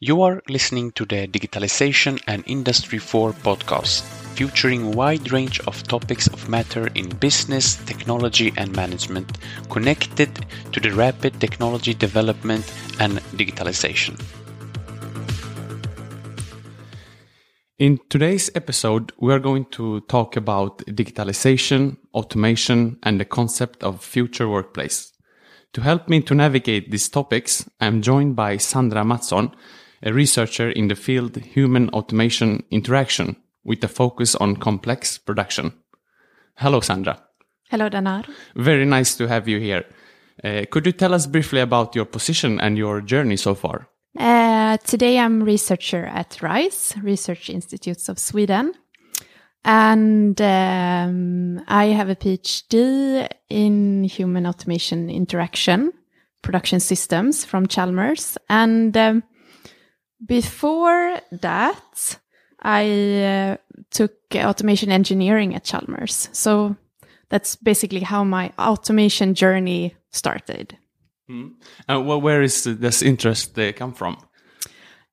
You are listening to the Digitalization and Industry 4 podcast, featuring wide range of topics of matter in business, technology, and management connected to the rapid technology development and digitalization. In today's episode, we are going to talk about digitalization, automation, and the concept of future workplace. To help me to navigate these topics, I'm joined by Sandra Mattsson, a researcher in the field human automation interaction with a focus on complex production. Hello, Sandra. Hello, Danar. Very nice to have you here. Uh, could you tell us briefly about your position and your journey so far? Uh, today I'm researcher at RISE, Research Institutes of Sweden. And um, I have a PhD in human automation interaction, production systems from Chalmers. And um, before that, I uh, took automation engineering at Chalmers. So that's basically how my automation journey started. Mm. Uh, well, where is this interest uh, come from?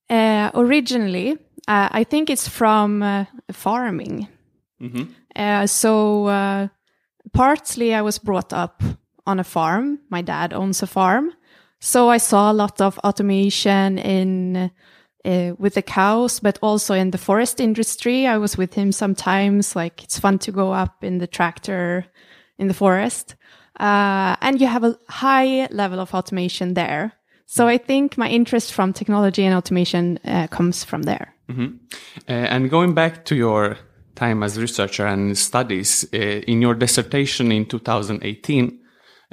Uh, originally, uh, I think it's from uh, farming. Mm-hmm. so partly I was brought up on a farm. My dad owns a farm. So I saw a lot of automation in uh, with the cows, but also in the forest industry. I was with him sometimes. Like it's fun to go up in the tractor in the forest. Uh, and you have a high level of automation there. So I think my interest from technology and automation uh, comes from there. Mm-hmm. and going back to your time as researcher and studies, uh, in your dissertation in 2018,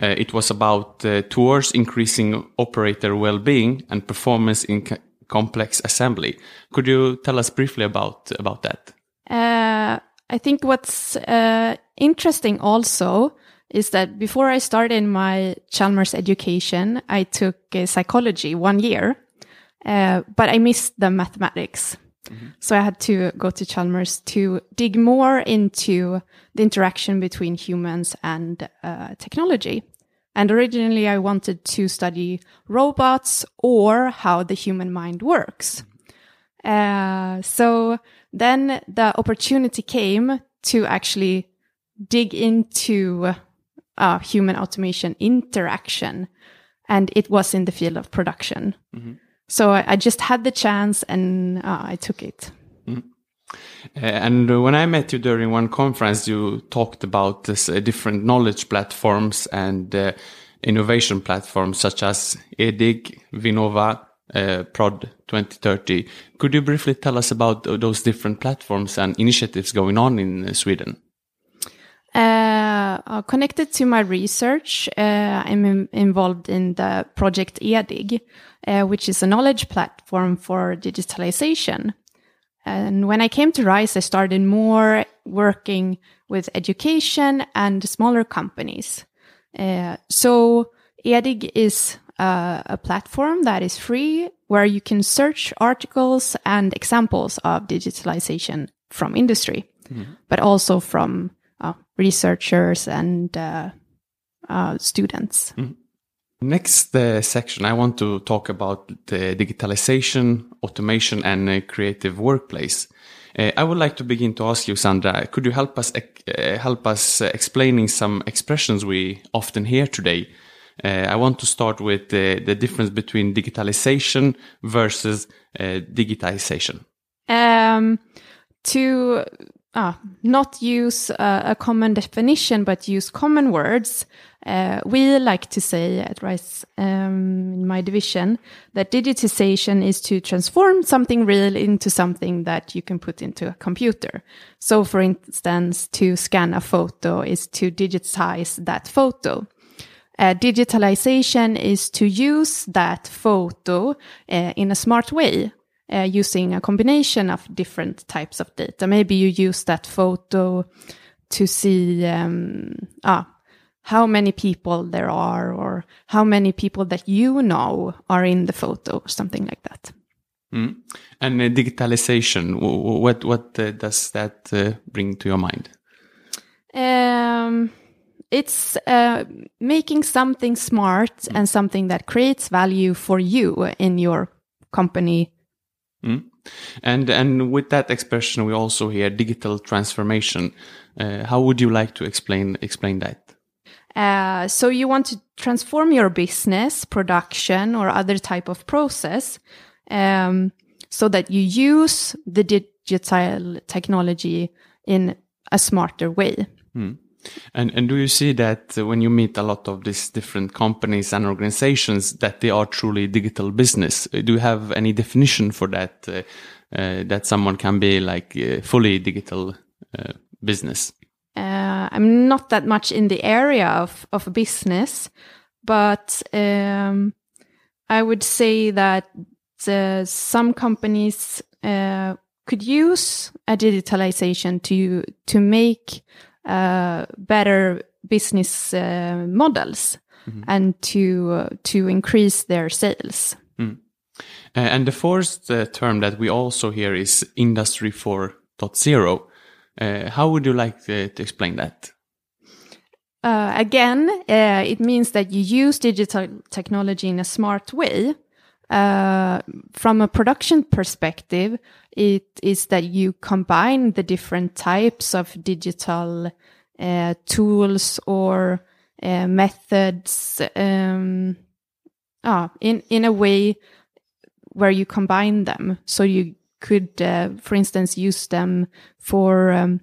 uh, it was about uh, towards increasing operator well-being and performance in complex assembly. Could you tell us briefly about about that? Uh, I think what's uh, interesting also is that before I started my Chalmers education, I took uh, psychology one year, uh, but I missed the mathematics. Mm-hmm. So I had to go to Chalmers to dig more into the interaction between humans and uh, technology. And originally, I wanted to study robots or how the human mind works. Uh, so then the opportunity came to actually dig into uh, human automation interaction. And it was in the field of production. Mm-hmm. So I, I, just had the chance and uh, I took it. Uh, and when I met you during one conference, you talked about this uh, different knowledge platforms and uh, innovation platforms such as EDIG, Vinnova, uh, Prod 2030. Could you briefly tell us about those different platforms and initiatives going on in uh, Sweden? Uh, connected to my research, I'm involved in the project EDIG, which is a knowledge platform for digitalization. And when I came to RISE, I started more working with education and smaller companies. Uh, so EDIG is uh, a platform that is free where you can search articles and examples of digitalization from industry, mm -hmm. but also from uh, researchers and uh, uh, students. Mm -hmm. Next uh, section, I want to talk about the digitalization, automation, and uh, creative workplace. Uh, I would like to begin to ask you, Sandra, could you help us uh, help us uh, explaining some expressions we often hear today? Uh, I want to start with the difference between digitalization versus digitization. Um, to ah, not use a common definition, but use common words. Uh, we like to say at RISE um, in my division that digitization is to transform something real into something that you can put into a computer. So, for instance, to scan a photo is to digitize that photo. Uh, digitalization is to use that photo uh, in a smart way, uh, using a combination of different types of data. Maybe you use that photo to see um, ah, how many people there are or how many people that you know are in the photo or something like that. Mm. And uh, digitalization, what what uh, does that uh, bring to your mind? Um, it's uh, making something smart mm. and something that creates value for you in your company Mm. And and with that expression, we also hear digital transformation. Uh, how would you like to explain explain that? Uh, so you want to transform your business, production, or other type of process, um, so that you use the digital technology in a smarter way. Mm. And and do you see that when you meet a lot of these different companies and organizations that they are truly digital business? Do you have any definition for that? Uh, uh, that someone can be like uh, fully digital uh, business. Uh, I'm not that much in the area of of business, but um, I would say that uh, some companies could use a digitalization to to make uh, better business uh, models mm-hmm. and to uh, to increase their sales. Mm. and the fourth term that we also hear is Industry 4.0. Uh, how would you like to, to explain that? Uh, again, uh, it means that you use digital technology in a smart way. From a production perspective, it is that you combine the different types of digital uh, tools or uh, methods um, ah, in in a way where you combine them. So you could, uh, for instance, use them for um,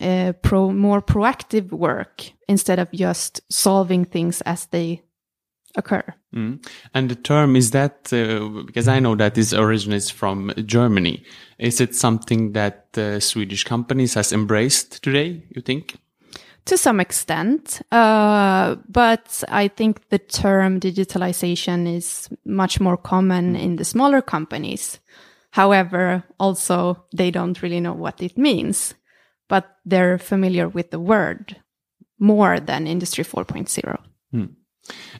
uh, pro more proactive work instead of just solving things as they occur. Mm. And the term is that uh, because I know that this originates from Germany. Is it something that uh, Swedish companies has embraced today? You think? To some extent, uh, but I think the term digitalization is much more common in the smaller companies. However, also they don't really know what it means, but they're familiar with the word more than Industry 4.0. Hmm.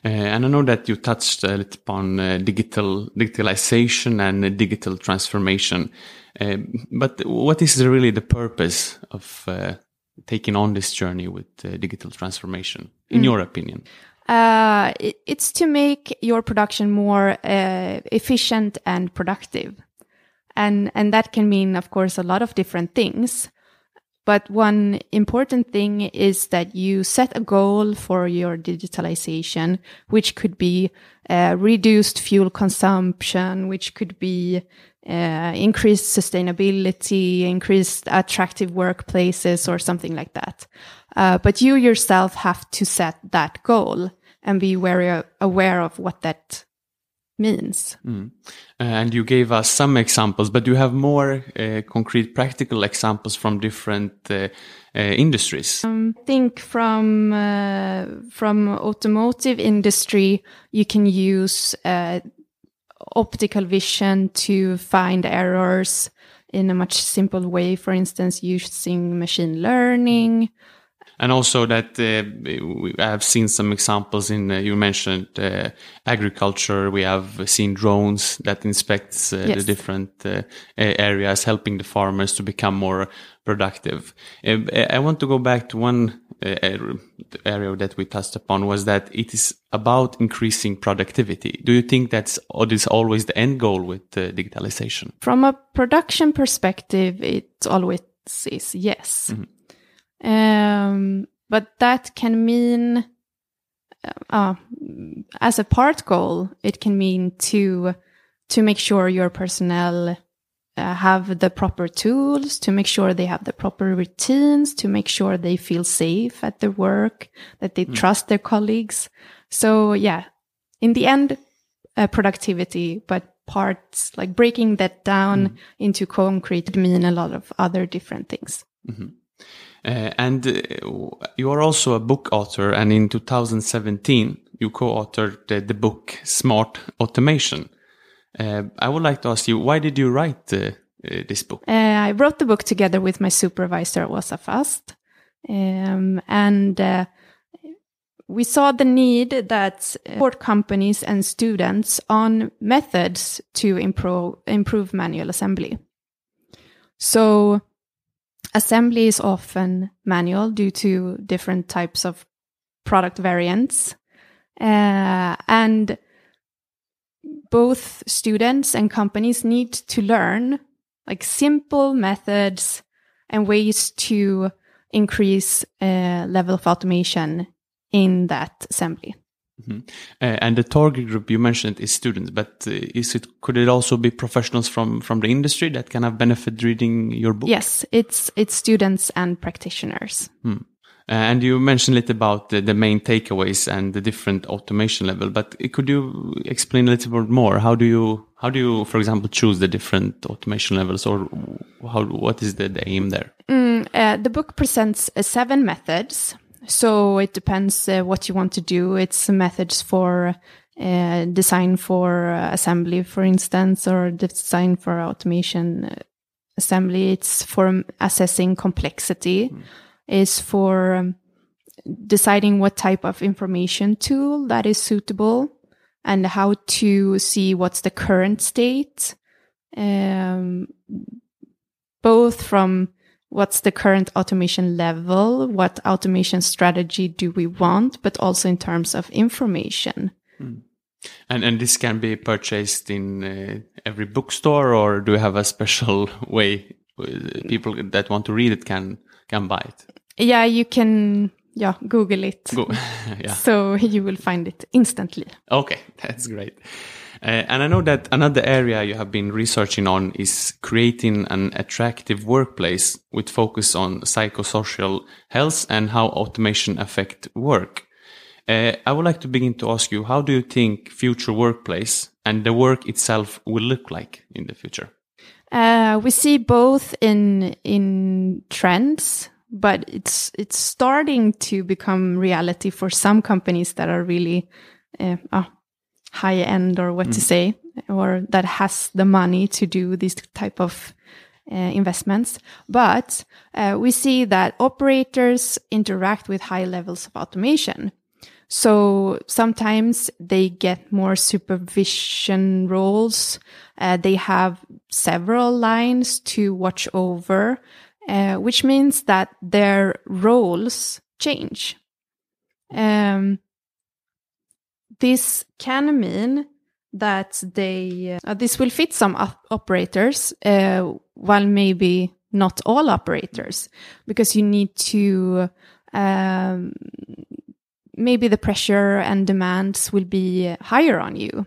Uh, and I know that you touched a little upon uh, digital digitalization and uh, digital transformation. Uh, but what is really the purpose of uh, taking on this journey with uh, digital transformation, in mm. your opinion? it's to make your production more efficient and productive, and and that can mean, of course, a lot of different things. But one important thing is that you set a goal for your digitalization, which could be uh, reduced fuel consumption, which could be uh, increased sustainability, increased attractive workplaces, or something like that. Uh, but you yourself have to set that goal and be very aware of what that means. Mm. Uh, and you gave us some examples, but you have more uh, concrete, practical examples from different uh, uh industries. Um, I think from uh, from automotive industry, you can use uh, optical vision to find errors in a much simple way. For instance, using machine learning and also that uh, we have seen some examples in uh, you mentioned uh, agriculture. We have seen drones that inspects uh, yes. the different uh, areas helping the farmers to become more productive. Uh, i want to go back to one area that we touched upon was that it is about increasing productivity. Do you think that's is always the end goal with digitalization? From a production perspective it always is yes. Mm -hmm. Um, but that can mean, uh, as a part goal, it can mean to to make sure your personnel uh, have the proper tools, to make sure they have the proper routines, to make sure they feel safe at their work, that they mm. trust their colleagues. So yeah, in the end, uh, productivity, but parts like breaking that down mm. into concrete mean a lot of other different things. Mm -hmm. Uh, and uh, you are also a book author, and in 2017, you co-authored the, the book Smart Automation. Uh, I would like to ask you, why did you write uh, uh, this book? Uh, I wrote the book together with my supervisor, Åsa Fast. Um, and we saw the need that support companies and students on methods to improve, improve manual assembly. So Assembly is often manual due to different types of product variants. Uh, and both students and companies need to learn like simple methods and ways to increase uh, level of automation in that assembly. Mm-hmm. Uh, and the target group you mentioned is students, but uh, is it could it also be professionals from from the industry that can have benefit reading your book? Yes, it's it's students and practitioners. Hmm. Uh, and you mentioned a little about the, the, main takeaways and the different automation level, but could you explain a little bit more? How do you, how do you, for example, choose the different automation levels, or how, what is the, the aim there? Mm, uh, the book presents uh, seven methods, so it depends uh, what you want to do. It's methods for uh, design for assembly, for instance, or design for automation uh, assembly. It's for assessing complexity. Mm is for um, deciding what type of information tool that is suitable and how to see what's the current state, um, both from what's the current automation level, what automation strategy do we want, but also in terms of information. Hmm. And and this can be purchased in uh, every bookstore, or do you have a special way uh, people that want to read it can can buy it? Yeah, you can yeah Google it. Go yeah. So you will find it instantly. Okay, that's great. Uh, and I know that another area you have been researching on is creating an attractive workplace with focus on psychosocial health and how automation affect work. Uh, I would like to begin to ask you, how do you think future workplace and the work itself will look like in the future? Uh, we see both in in trends but it's it's starting to become reality for some companies that are really uh, oh, high end or what mm. to say or that has the money to do these type of uh, investments but uh, we see that operators interact with high levels of automation so sometimes they get more supervision roles uh, they have several lines to watch over uh, which means that their roles change. Um, this can mean that they uh, this will fit some op operators, uh, while maybe not all operators, because you need to um, maybe the pressure and demands will be higher on you,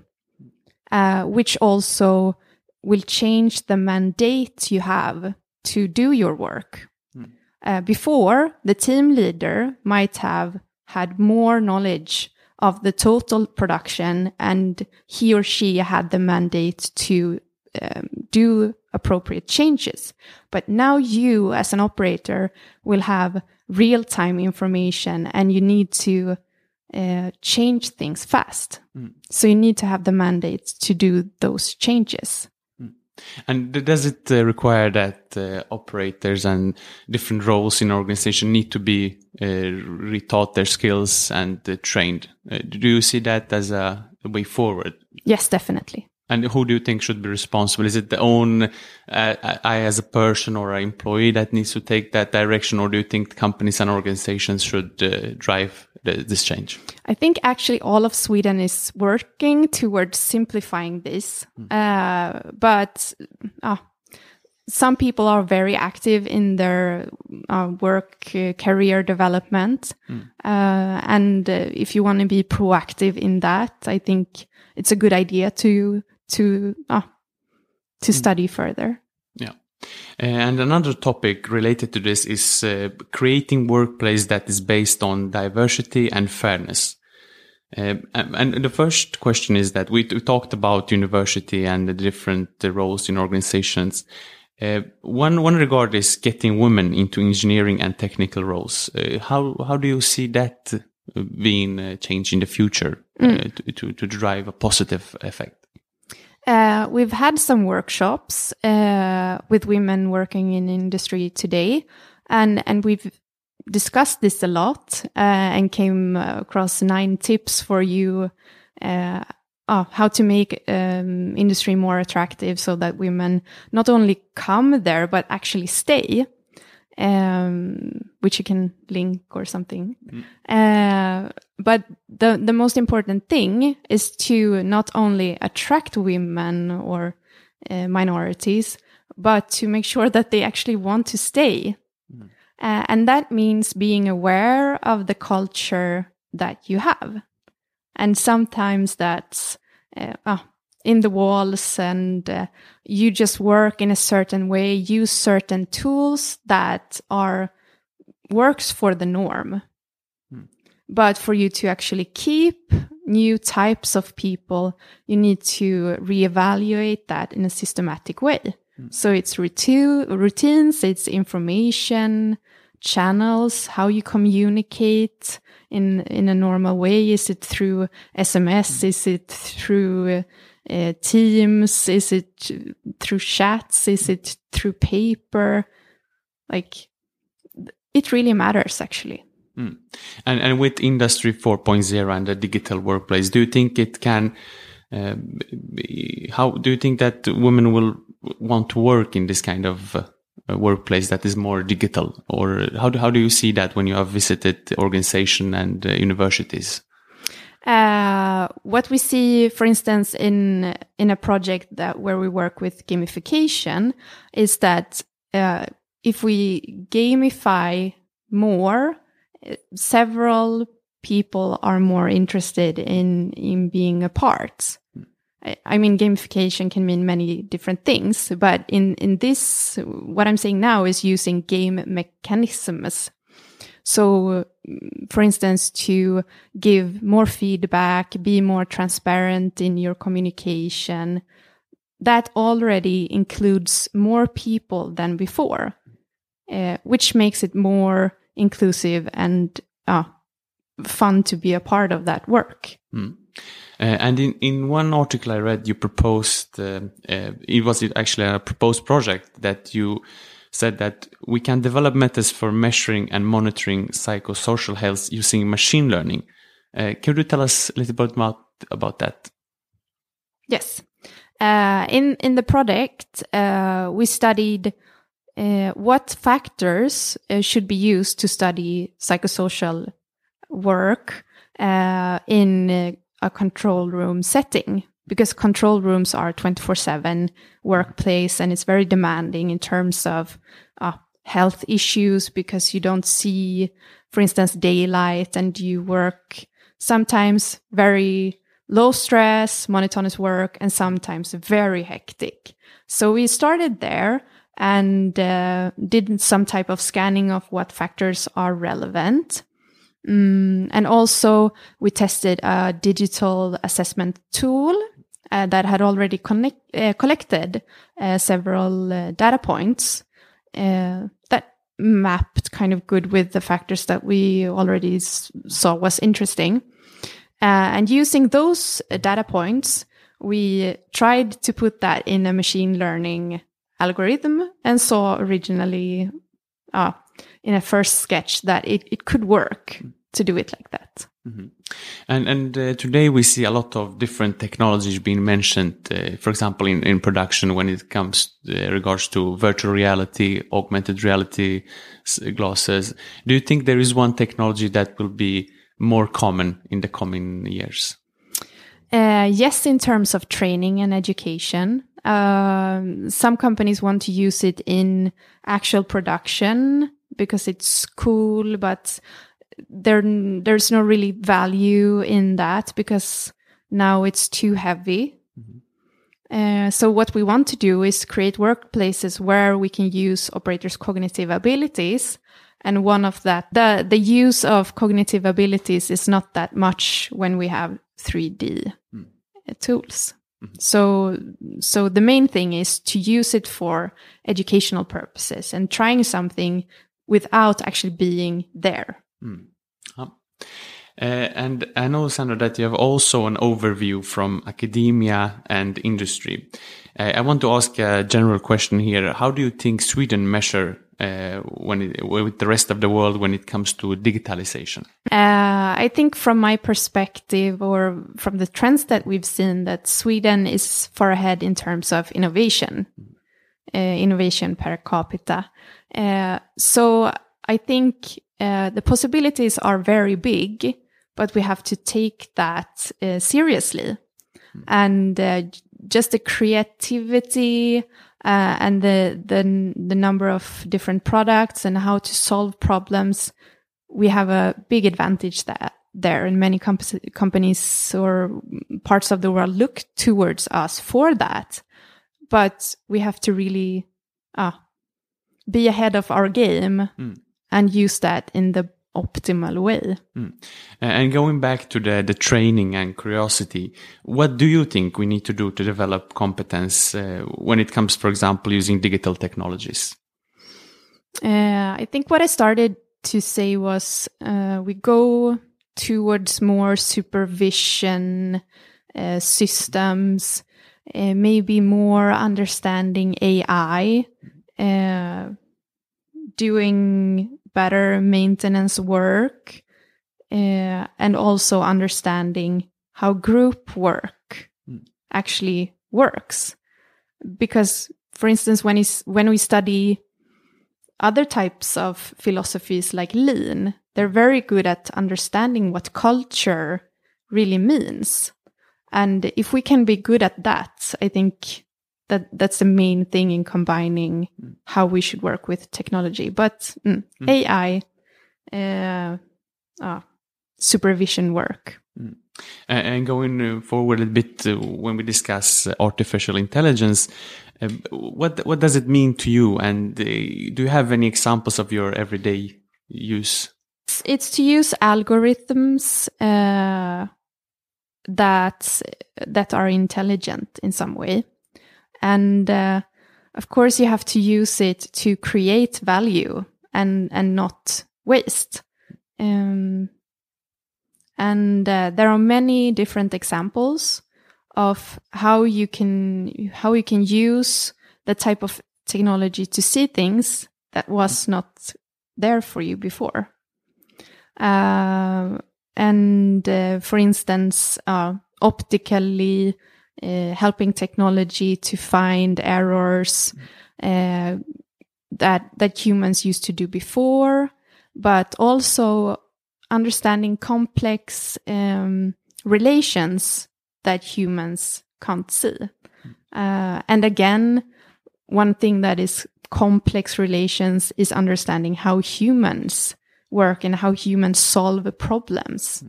uh, which also will change the mandate you have to do your work. Mm. Uh, before, the team leader might have had more knowledge of the total production and he or she had the mandate to um, do appropriate changes. But now you, as an operator, will have real time information and you need to uh, change things fast. Mm. So you need to have the mandate to do those changes. And does it uh, require that uh, operators and different roles in organization need to be uh, retaught their skills and uh, trained? Uh, do you see that as a, way forward? Yes, definitely. And who do you think should be responsible? Is it the own uh, I as a person or an employee that needs to take that direction, or do you think companies and organizations should drive this change? I think actually all of Sweden is working towards simplifying this. Mm. Uh, but uh, some people are very active in their uh, work uh, career development. Mm. and uh, if you want to be proactive in that, I think it's a good idea to to uh, to mm. study further. And another topic related to this is uh, creating workplace that is based on diversity and fairness. Uh, and the first question is that we, we, talked about university and the different uh, roles in organizations. Uh, one one regard is getting women into engineering and technical roles. Uh, how how do you see that uh, being changed in the future mm. to, to, to drive a positive effect? Uh, we've had some workshops uh, with women working in industry today, and and we've discussed this a lot uh, and came across nine tips for you. Oh, how to make um, industry more attractive so that women not only come there but actually stay. Um, which you can link or something. Uh, but the the most important thing is to not only attract women or uh, minorities, but to make sure that they actually want to stay. Uh, and that means being aware of the culture that you have. And sometimes that's uh, oh, in the walls and uh, you just work in a certain way, use certain tools that are works for the norm. But for you to actually keep new types of people, you need to reevaluate that in a systematic way. So it's routine, routines, it's information, channels, how you communicate in in a normal way. Is it through SMS? Is it through uh, Teams? Is it through chats? Is it through paper? Like it really matters actually. And and with Industry 4.0 and the digital workplace, do you think it can? Uh, how do you think that women will want to work in this kind of uh, workplace that is more digital, or how do how do you see that when you have visited organization and uh, universities? Uh, what we see, for instance, in in a project that where we work with gamification, is that uh, if we gamify more, several people are more interested in in being a part. I mean, gamification can mean many different things, but in in this, what I'm saying now is using game mechanisms so, mm, for instance, to give more feedback, be more transparent in your communication, that already includes more people than before, uh, which makes it more inclusive and uh, fun to be a part of that work. Uh, and in, in one article I read, you proposed, uh, uh, it was actually a proposed project that you said that we can develop methods for measuring and monitoring psychosocial health using machine learning. Uh, could you tell us a little bit about, about that? Yes. Uh, in in the project, uh, we studied uh, what factors uh, should be used to study psychosocial work uh, in a control room setting. Because control rooms are twenty four seven workplace, and it's very demanding in terms of uh, health issues. Because you don't see, for instance, daylight, and you work sometimes very low stress, monotonous work, and sometimes very hectic. So we started there and uh, did some type of scanning of what factors are relevant. Mm, and also we tested a digital assessment tool uh, that had already connect, uh, collected uh, several uh, data points uh, that mapped kind of good with the factors that we already s- saw was interesting. Uh, and using those uh, data points, we tried to put that in a machine learning algorithm and saw originally uh, in a first sketch that it, it could work to do it like that. And and uh, today we see a lot of different technologies being mentioned. Uh, for example, in, in production, when it comes uh, regards to virtual reality, augmented reality glasses, do you think there is one technology that will be more common in the coming years? Uh, yes, in terms of training and education. Um, some companies want to use it in actual production because it's cool, but there there's no really value in that because now it's too heavy. Uh, so what we want to do is create workplaces where we can use operators' cognitive abilities. And one of that, the, the use of cognitive abilities is not that much when we have 3D uh, tools. So, so the main thing is to use it for educational purposes and trying something without actually being there. Uh, and I know, Sandra, that you have also an overview from academia and industry. Uh, I want to ask a general question here. How do you think Sweden measure uh, when it, with the rest of the world when it comes to digitalization? Uh, I think from my perspective or from the trends that we've seen that Sweden is far ahead in terms of innovation. uh, innovation per capita. Uh, so I think uh, the possibilities are very big, but we have to take that uh, seriously. And uh, just the creativity uh, and the, the the number of different products and how to solve problems, we have a big advantage there. There, and many comp- companies or parts of the world look towards us for that. But we have to really uh, be ahead of our game and use that in the optimal way. And going back to the, the training and curiosity, what do you think we need to do to develop competence uh, when it comes, for example, using digital technologies? Uh, I think what I started to say was uh, we go towards more supervision uh, systems, uh, maybe more understanding AI, uh, doing better maintenance work, uh, and also understanding how group work actually works. Because, for instance, when, is, when we study other types of philosophies like lean, they're very good at understanding what culture really means. And if we can be good at that, I think that that's the main thing in combining how we should work with technology. But mm, AI, uh, uh, supervision work. Uh, and going uh, forward a bit uh, when we discuss uh, artificial intelligence, uh, what what does it mean to you? And do you have any examples of your everyday use? It's, it's to use algorithms uh, that that are intelligent in some way, and uh, of course you have to use it to create value and and not waste. Um, and uh, there are many different examples of how you can how you can use the type of technology to see things that was not there for you before. Uh, and uh, for instance, uh, optically helping technology to find errors uh, that that humans used to do before, but also understanding complex um, relations that humans can't see. Uh, and again, one thing that is complex relations is understanding how humans work and how humans solve problems.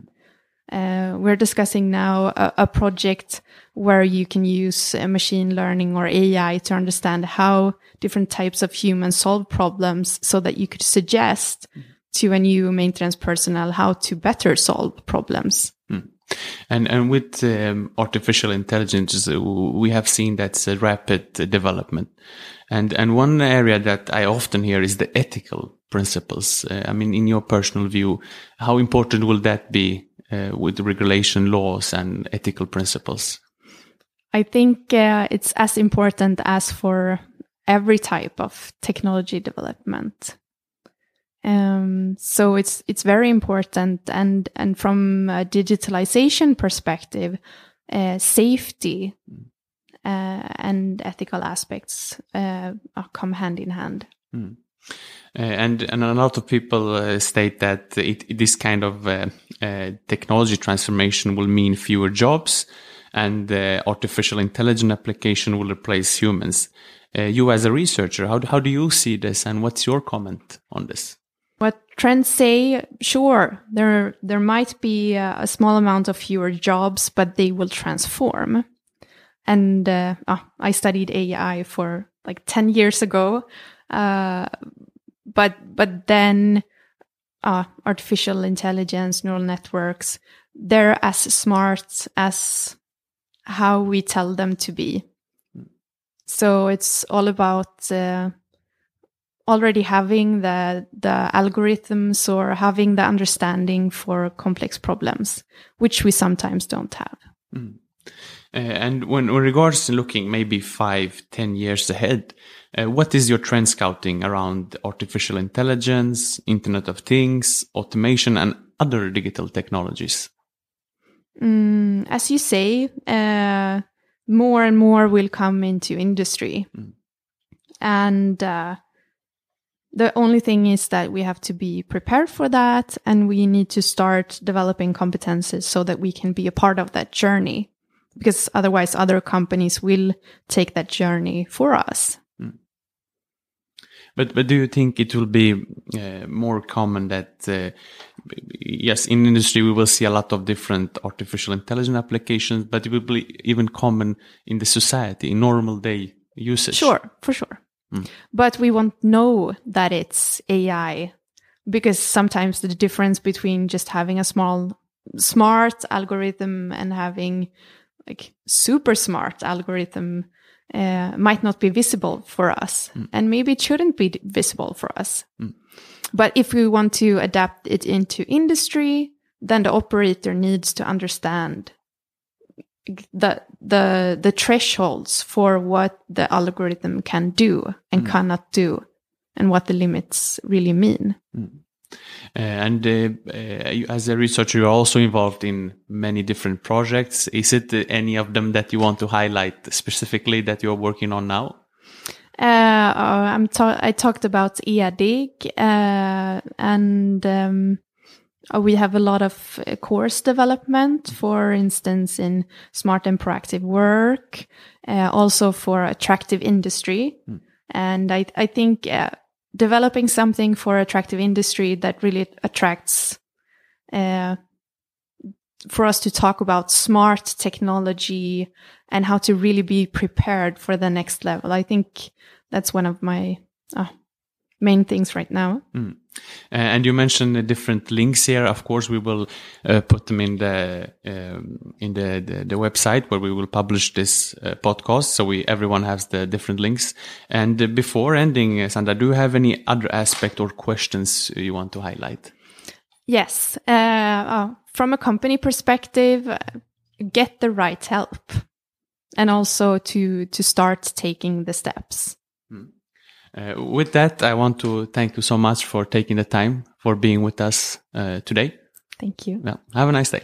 Uh, we're discussing now a, a, project where you can use uh, machine learning or AI to understand how different types of humans solve problems so that you could suggest mm. to a new maintenance personnel how to better solve problems. Mm. And and with um, artificial intelligence, uh, we have seen that's a rapid development, and and one area that I often hear is the ethical principles. Uh, I mean, in your personal view, how important will that be uh, with regulation laws and ethical principles? I think uh, it's as important as for every type of technology development. Um, so it's it's very important, and and from a digitalization perspective, uh, safety uh, and ethical aspects uh, come hand in hand. Mm. and and a lot of people uh, state that it, this kind of uh, technology transformation will mean fewer jobs, and artificial intelligence application will replace humans. you, as a researcher, how how do you see this, and what's your comment on this? What trends say, sure, there there might be a, small amount of fewer jobs, but they will transform. And uh, oh, I studied AI for like ten years ago, uh, but but then uh, artificial intelligence, neural networks, they're as smart as how we tell them to be. So it's all about uh, already having the the algorithms or having the understanding for complex problems, which we sometimes don't have. Mm. Uh, and when, when regards to looking maybe five, ten years ahead, uh, what is your trend scouting around artificial intelligence, Internet of Things, automation, and other digital technologies? Mm, as you say, uh, more and more will come into industry. Mm and uh, the only thing is that we have to be prepared for that and we need to start developing competences so that we can be a part of that journey because otherwise other companies will take that journey for us but but do you think it will be uh, more common that uh, yes in industry we will see a lot of different artificial intelligence applications, but it will be even common in the society in normal day usage. Sure, for sure. Mm. But we won't know that it's AI because sometimes the difference between just having a small smart algorithm and having like super smart algorithm uh, might not be visible for us mm. and maybe it shouldn't be visible for us mm. but if we want to adapt it into industry then the operator needs to understand the the the thresholds for what the algorithm can do and mm. cannot do and what the limits really mean mm. Uh, and uh, uh, as a researcher, you're also involved in many different projects. Is it any of them that you want to highlight specifically that you're working on now? Uh, I'm ta I talked about EDIG, uh, and um, we have a lot of course development, for instance, in smart and proactive work, also for attractive industry. Mm. And I, I think developing something for attractive industry that really attracts uh, for us to talk about smart technology and how to really be prepared for the next level. I think that's one of my uh, main things right now. Mm. Uh, and you mentioned the different links here. Of course, we will uh, put them in the um, in the, the, the website where we will publish this uh, podcast, so we everyone has the different links. And uh, before ending, uh, Sandra, do you have any other aspect or questions you want to highlight? Yes, oh, from a company perspective, get the right help, and also to to start taking the steps. Uh, with that, I want to thank you so much for taking the time for being with us uh, today. Thank you. Well, have a nice day.